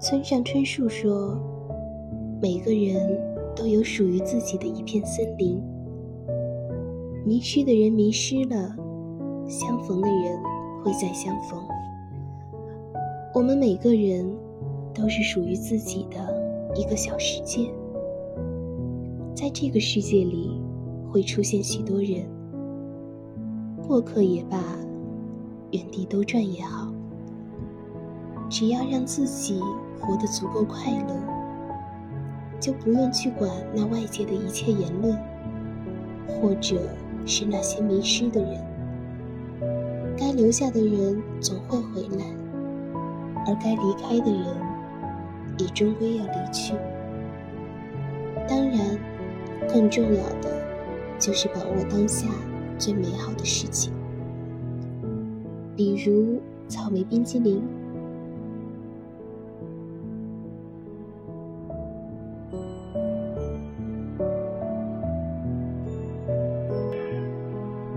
村上春树说：“每个人都有属于自己的一片森林。迷失的人迷失了，相逢的人会再相逢。我们每个人都是属于自己的一个小世界，在这个世界里会出现许多人，过客也罢，原地兜转也好，只要让自己。”活得足够快乐，就不用去管那外界的一切言论，或者是那些迷失的人。该留下的人总会回来，而该离开的人也终归要离去。当然，更重要的就是把握当下最美好的事情，比如草莓冰激凌。thank you